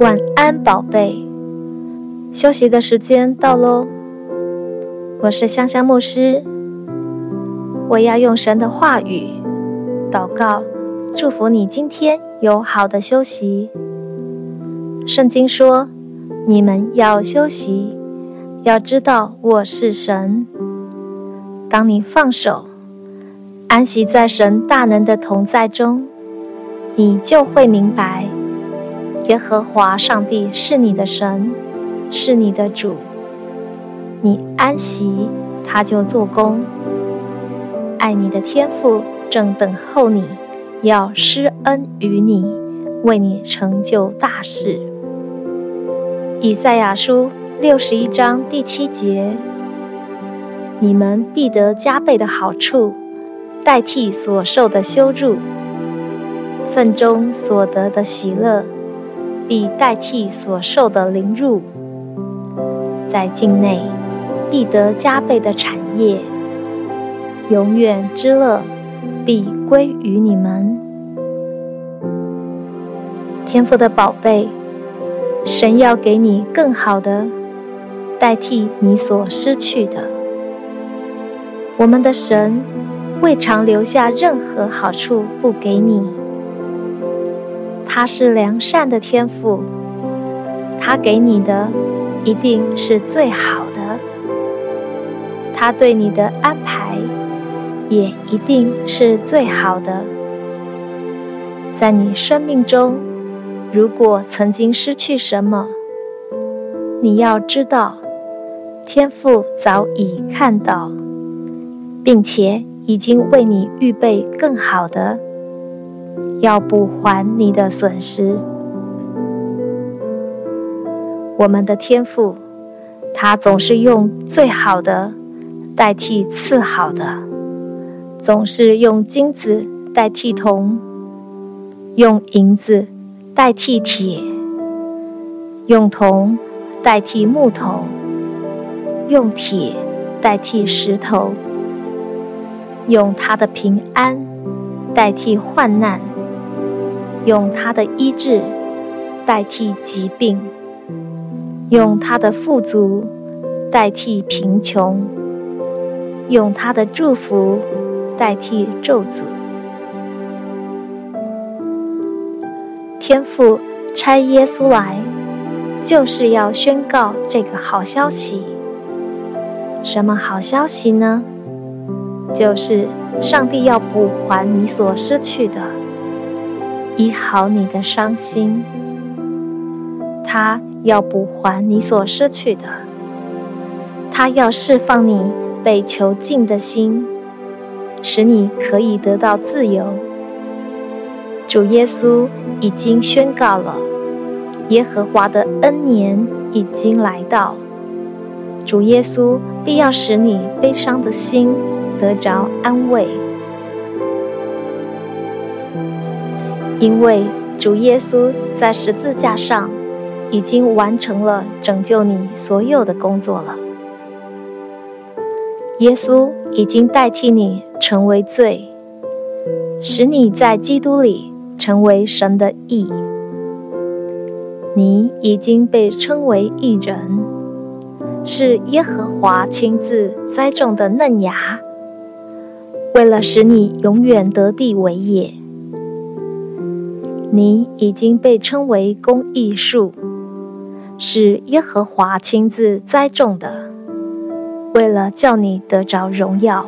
晚安，宝贝。休息的时间到喽。我是香香牧师，我要用神的话语祷告，祝福你今天有好的休息。圣经说：“你们要休息，要知道我是神。”当你放手，安息在神大能的同在中，你就会明白，耶和华上帝是你的神，是你的主。你安息，他就做工。爱你的天父正等候你，要施恩于你，为你成就大事。以赛亚书六十一章第七节：你们必得加倍的好处。代替所受的羞辱，份中所得的喜乐，必代替所受的凌辱。在境内，必得加倍的产业，永远之乐必归于你们。天父的宝贝，神要给你更好的，代替你所失去的。我们的神。未尝留下任何好处不给你。他是良善的天赋，他给你的一定是最好的。他对你的安排也一定是最好的。在你生命中，如果曾经失去什么，你要知道，天父早已看到，并且。已经为你预备更好的，要不还你的损失。我们的天赋，他总是用最好的代替次好的，总是用金子代替铜，用银子代替铁，用铜代替木头，用铁代替石头。用他的平安代替患难，用他的医治代替疾病，用他的富足代替贫穷，用他的祝福代替咒诅。天父差耶稣来，就是要宣告这个好消息。什么好消息呢？就是上帝要补还你所失去的，医好你的伤心。他要补还你所失去的，他要释放你被囚禁的心，使你可以得到自由。主耶稣已经宣告了，耶和华的恩年已经来到，主耶稣必要使你悲伤的心。得着安慰，因为主耶稣在十字架上已经完成了拯救你所有的工作了。耶稣已经代替你成为罪，使你在基督里成为神的义。你已经被称为义人，是耶和华亲自栽种的嫩芽。为了使你永远得地为业，你已经被称为公义树，是耶和华亲自栽种的。为了叫你得着荣耀，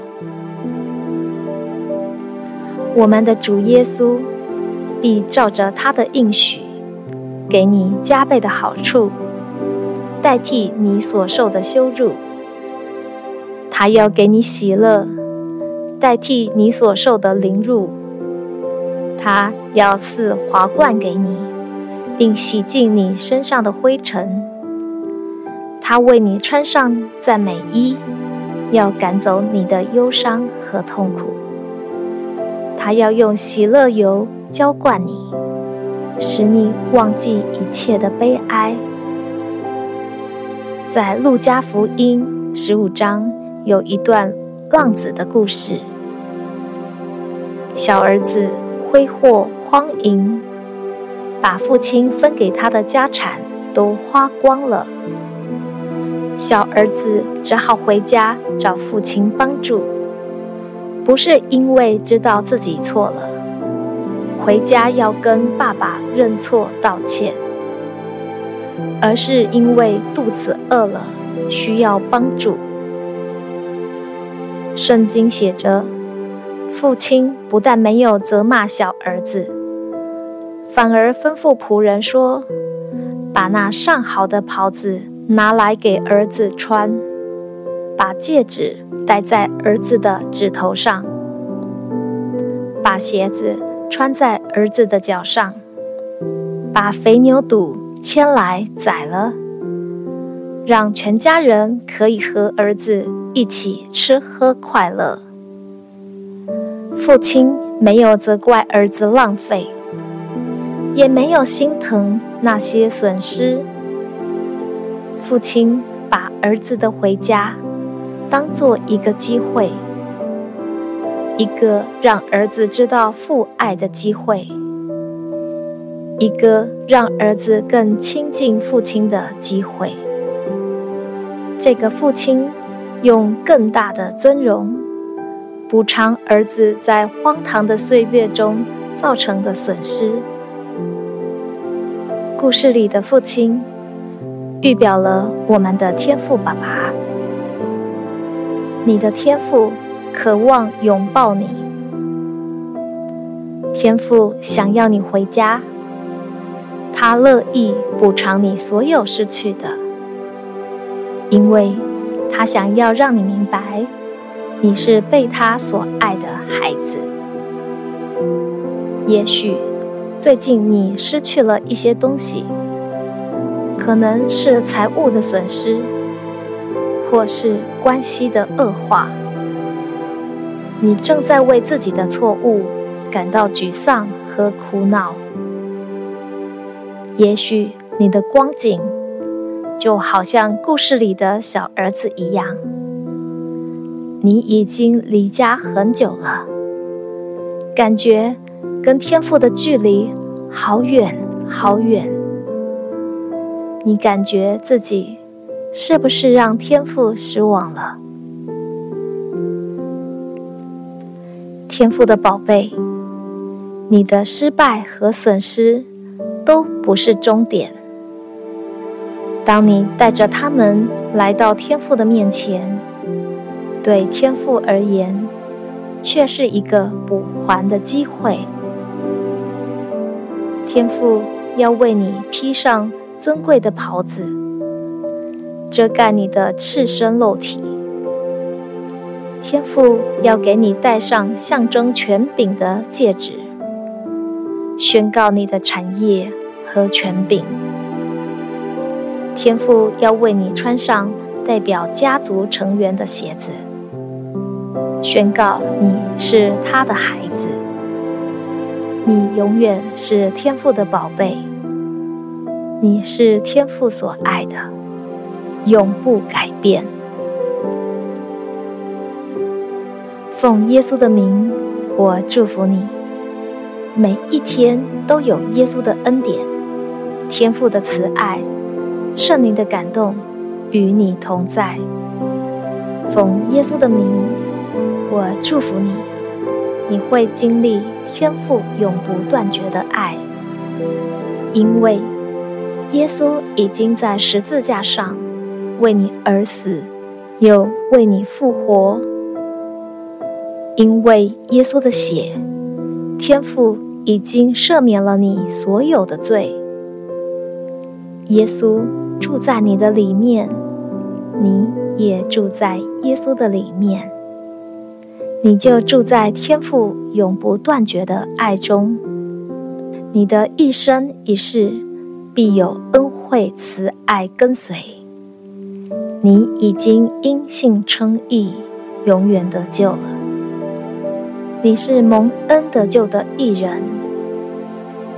我们的主耶稣必照着他的应许，给你加倍的好处，代替你所受的羞辱。他要给你喜乐。代替你所受的凌辱，他要赐华冠给你，并洗净你身上的灰尘。他为你穿上赞美衣，要赶走你的忧伤和痛苦。他要用喜乐油浇灌你，使你忘记一切的悲哀。在路加福音十五章有一段。浪子的故事。小儿子挥霍荒淫，把父亲分给他的家产都花光了。小儿子只好回家找父亲帮助，不是因为知道自己错了，回家要跟爸爸认错道歉，而是因为肚子饿了，需要帮助。圣经写着，父亲不但没有责骂小儿子，反而吩咐仆人说：“把那上好的袍子。”拿来给儿子穿，把戒指戴在儿子的指头上，把鞋子穿在儿子的脚上，把肥牛肚牵来宰了，让全家人可以和儿子一起吃喝快乐。父亲没有责怪儿子浪费，也没有心疼那些损失。父亲把儿子的回家当做一个机会，一个让儿子知道父爱的机会，一个让儿子更亲近父亲的机会。这个父亲用更大的尊荣补偿儿子在荒唐的岁月中造成的损失。故事里的父亲。预表了我们的天赋爸爸，你的天赋渴望拥抱你，天赋想要你回家，他乐意补偿你所有失去的，因为他想要让你明白，你是被他所爱的孩子。也许最近你失去了一些东西。可能是财务的损失，或是关系的恶化。你正在为自己的错误感到沮丧和苦恼。也许你的光景就好像故事里的小儿子一样，你已经离家很久了，感觉跟天父的距离好远好远。你感觉自己是不是让天父失望了？天父的宝贝，你的失败和损失都不是终点。当你带着他们来到天父的面前，对天父而言，却是一个补还的机会。天父要为你披上。尊贵的袍子，遮盖你的赤身肉体。天父要给你戴上象征权柄的戒指，宣告你的产业和权柄。天父要为你穿上代表家族成员的鞋子，宣告你是他的孩子，你永远是天父的宝贝。你是天父所爱的，永不改变。奉耶稣的名，我祝福你，每一天都有耶稣的恩典、天父的慈爱、圣灵的感动与你同在。奉耶稣的名，我祝福你，你会经历天父永不断绝的爱，因为。耶稣已经在十字架上为你而死，又为你复活。因为耶稣的血，天父已经赦免了你所有的罪。耶稣住在你的里面，你也住在耶稣的里面，你就住在天父永不断绝的爱中。你的一生一世。必有恩惠慈爱跟随，你已经因信称义，永远得救了。你是蒙恩得救的一人，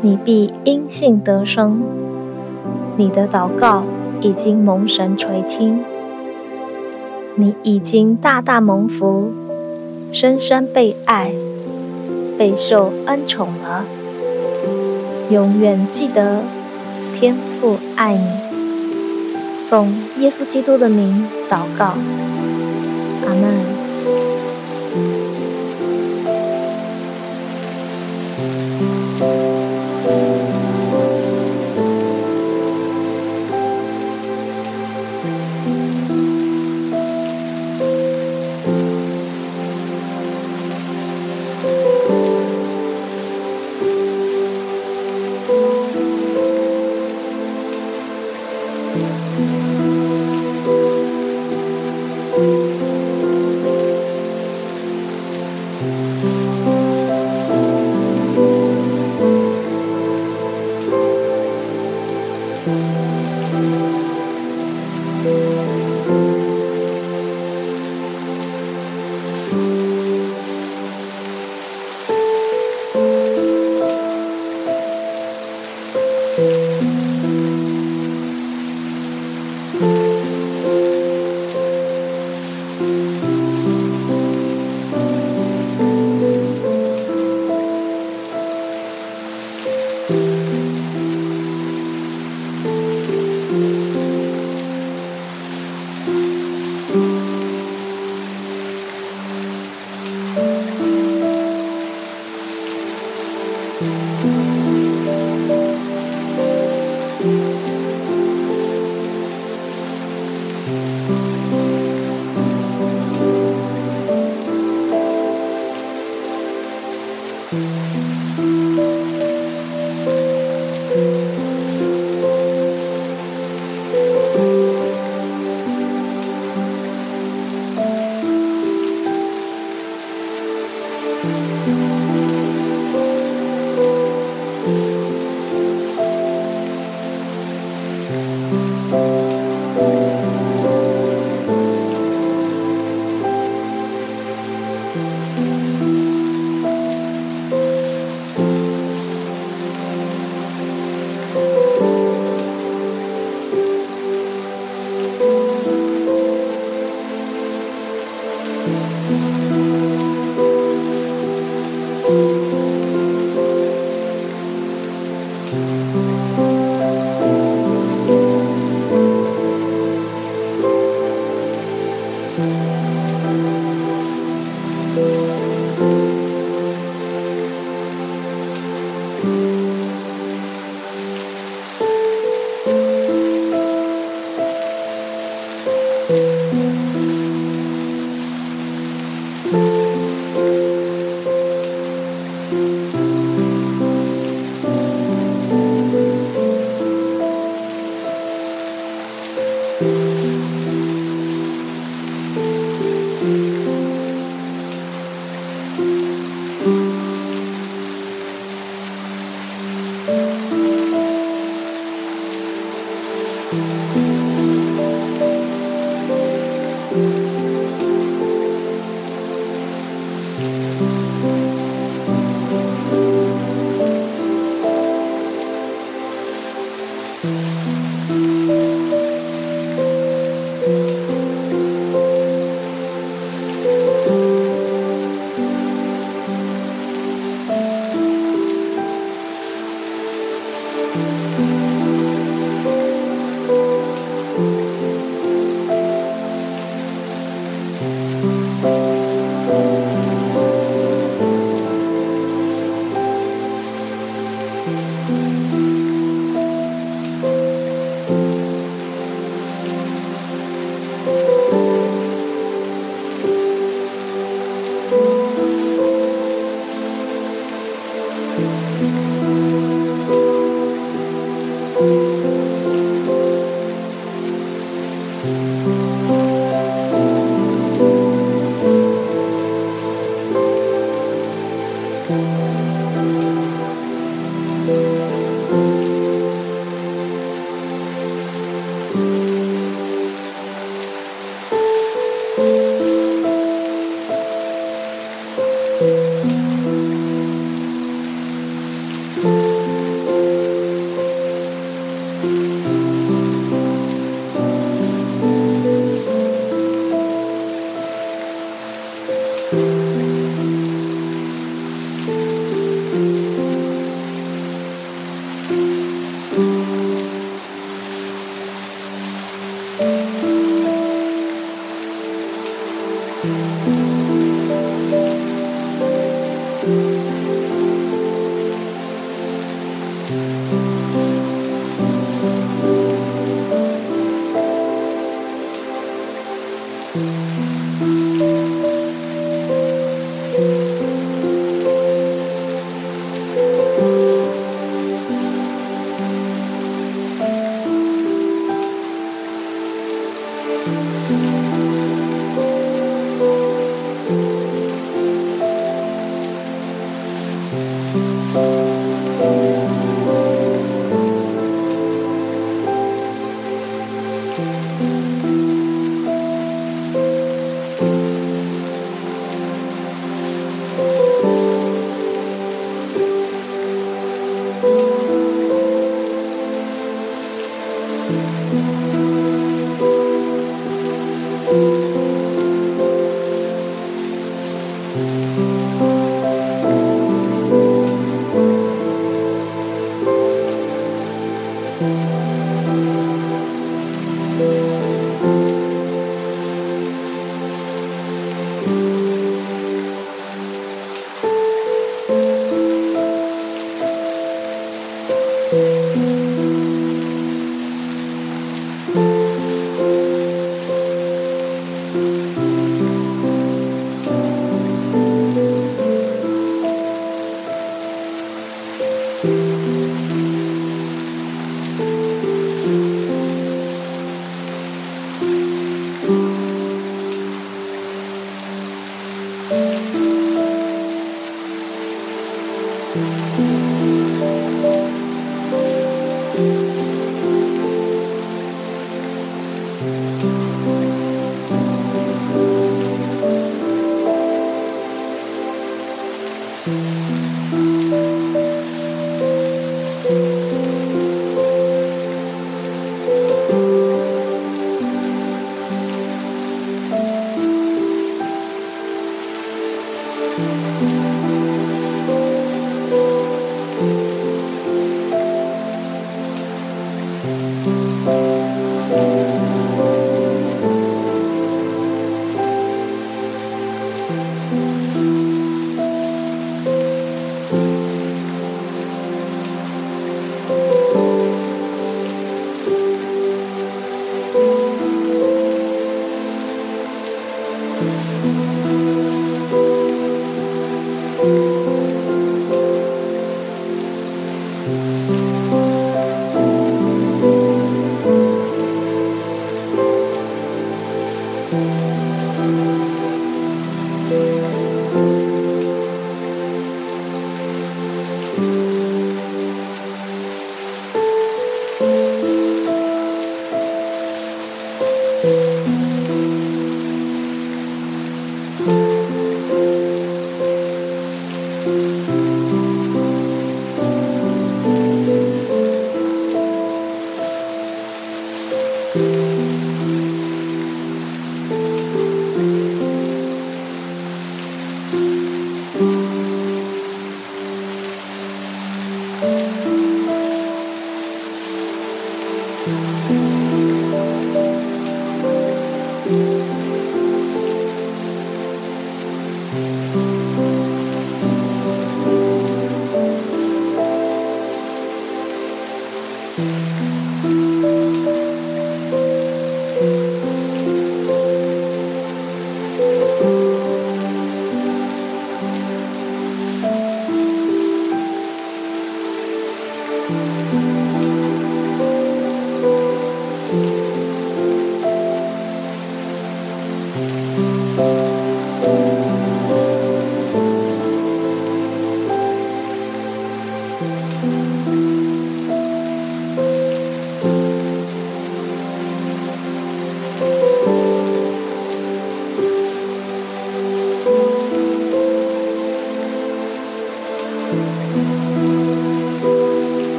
你必因信得生。你的祷告已经蒙神垂听，你已经大大蒙福，深深被爱，备受恩宠了。永远记得，天父爱你。奉耶稣基督的名祷告，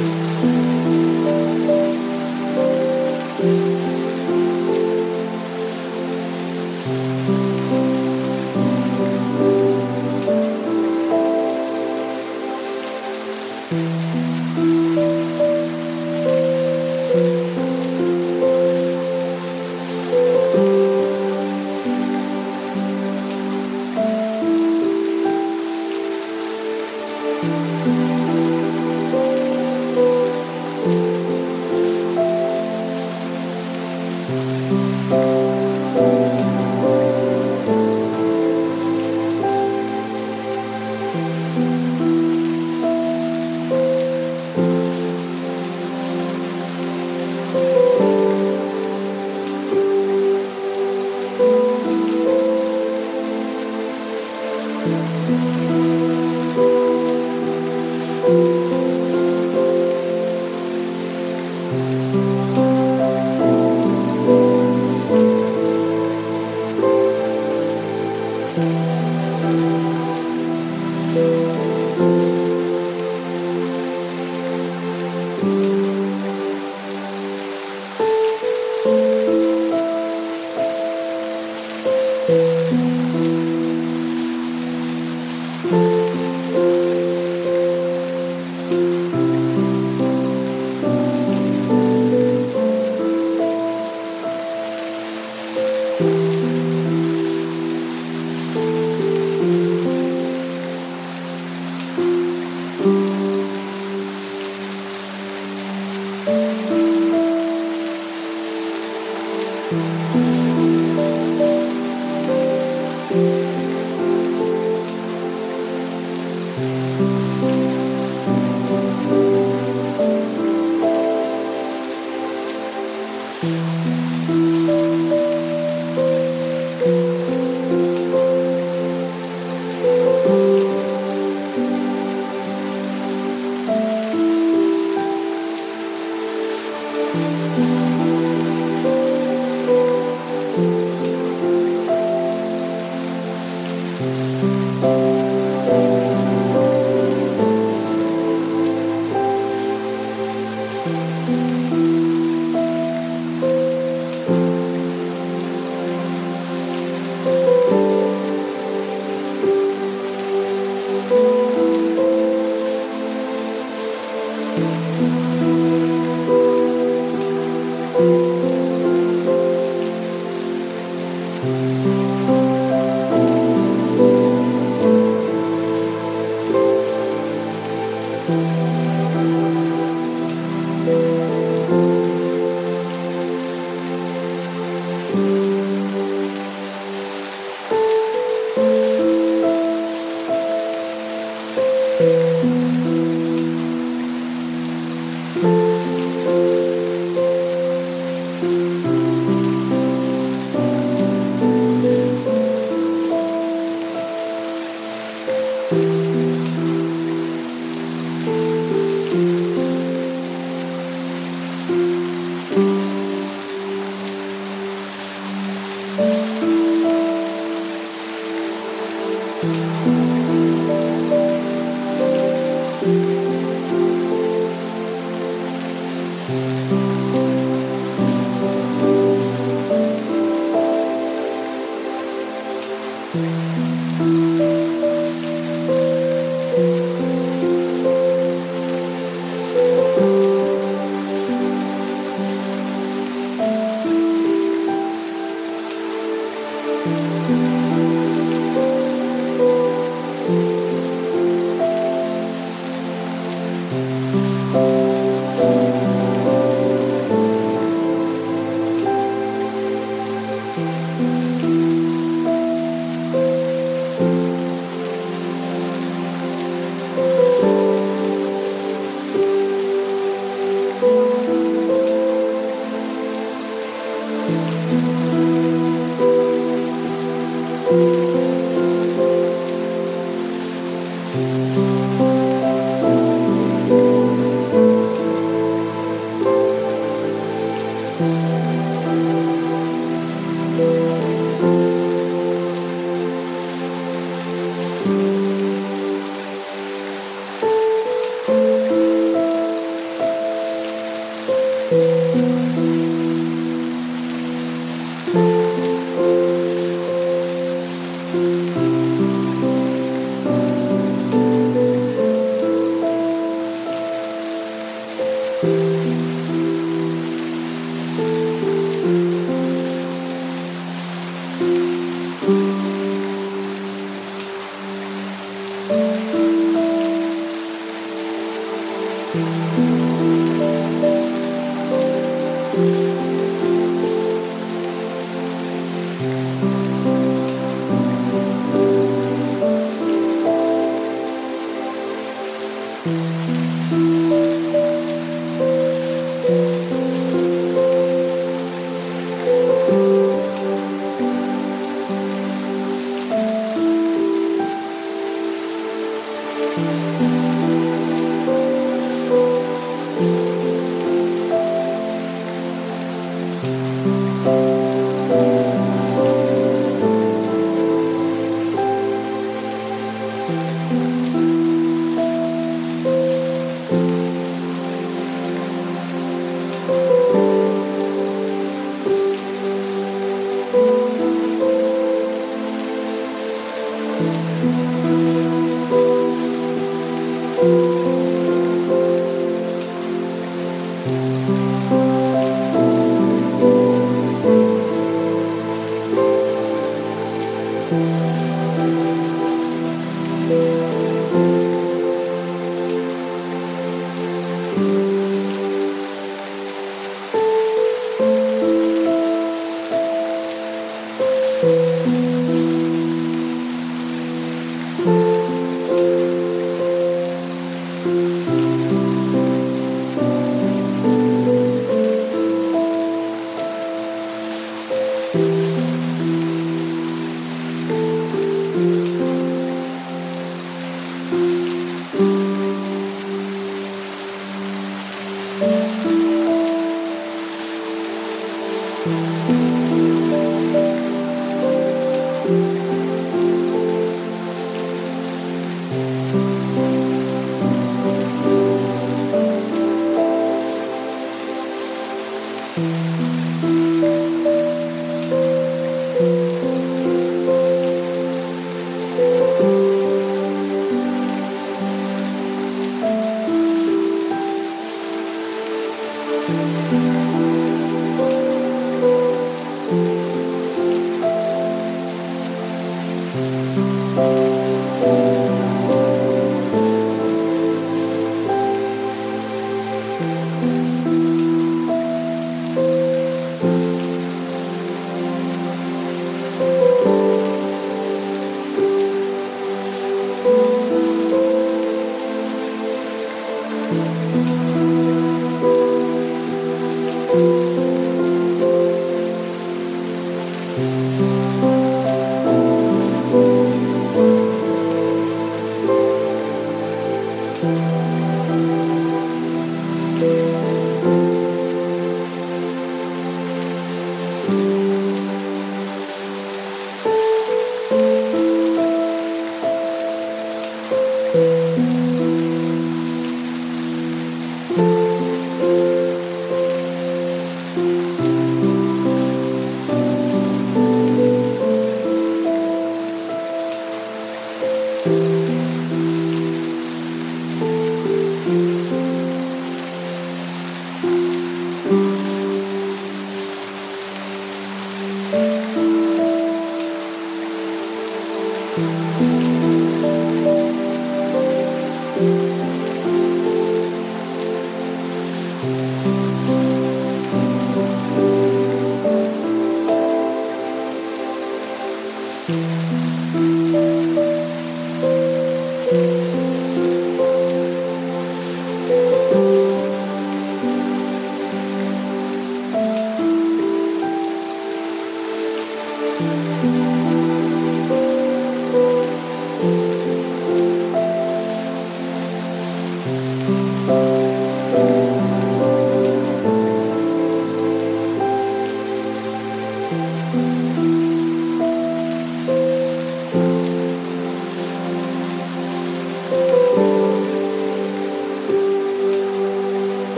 Música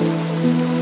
Música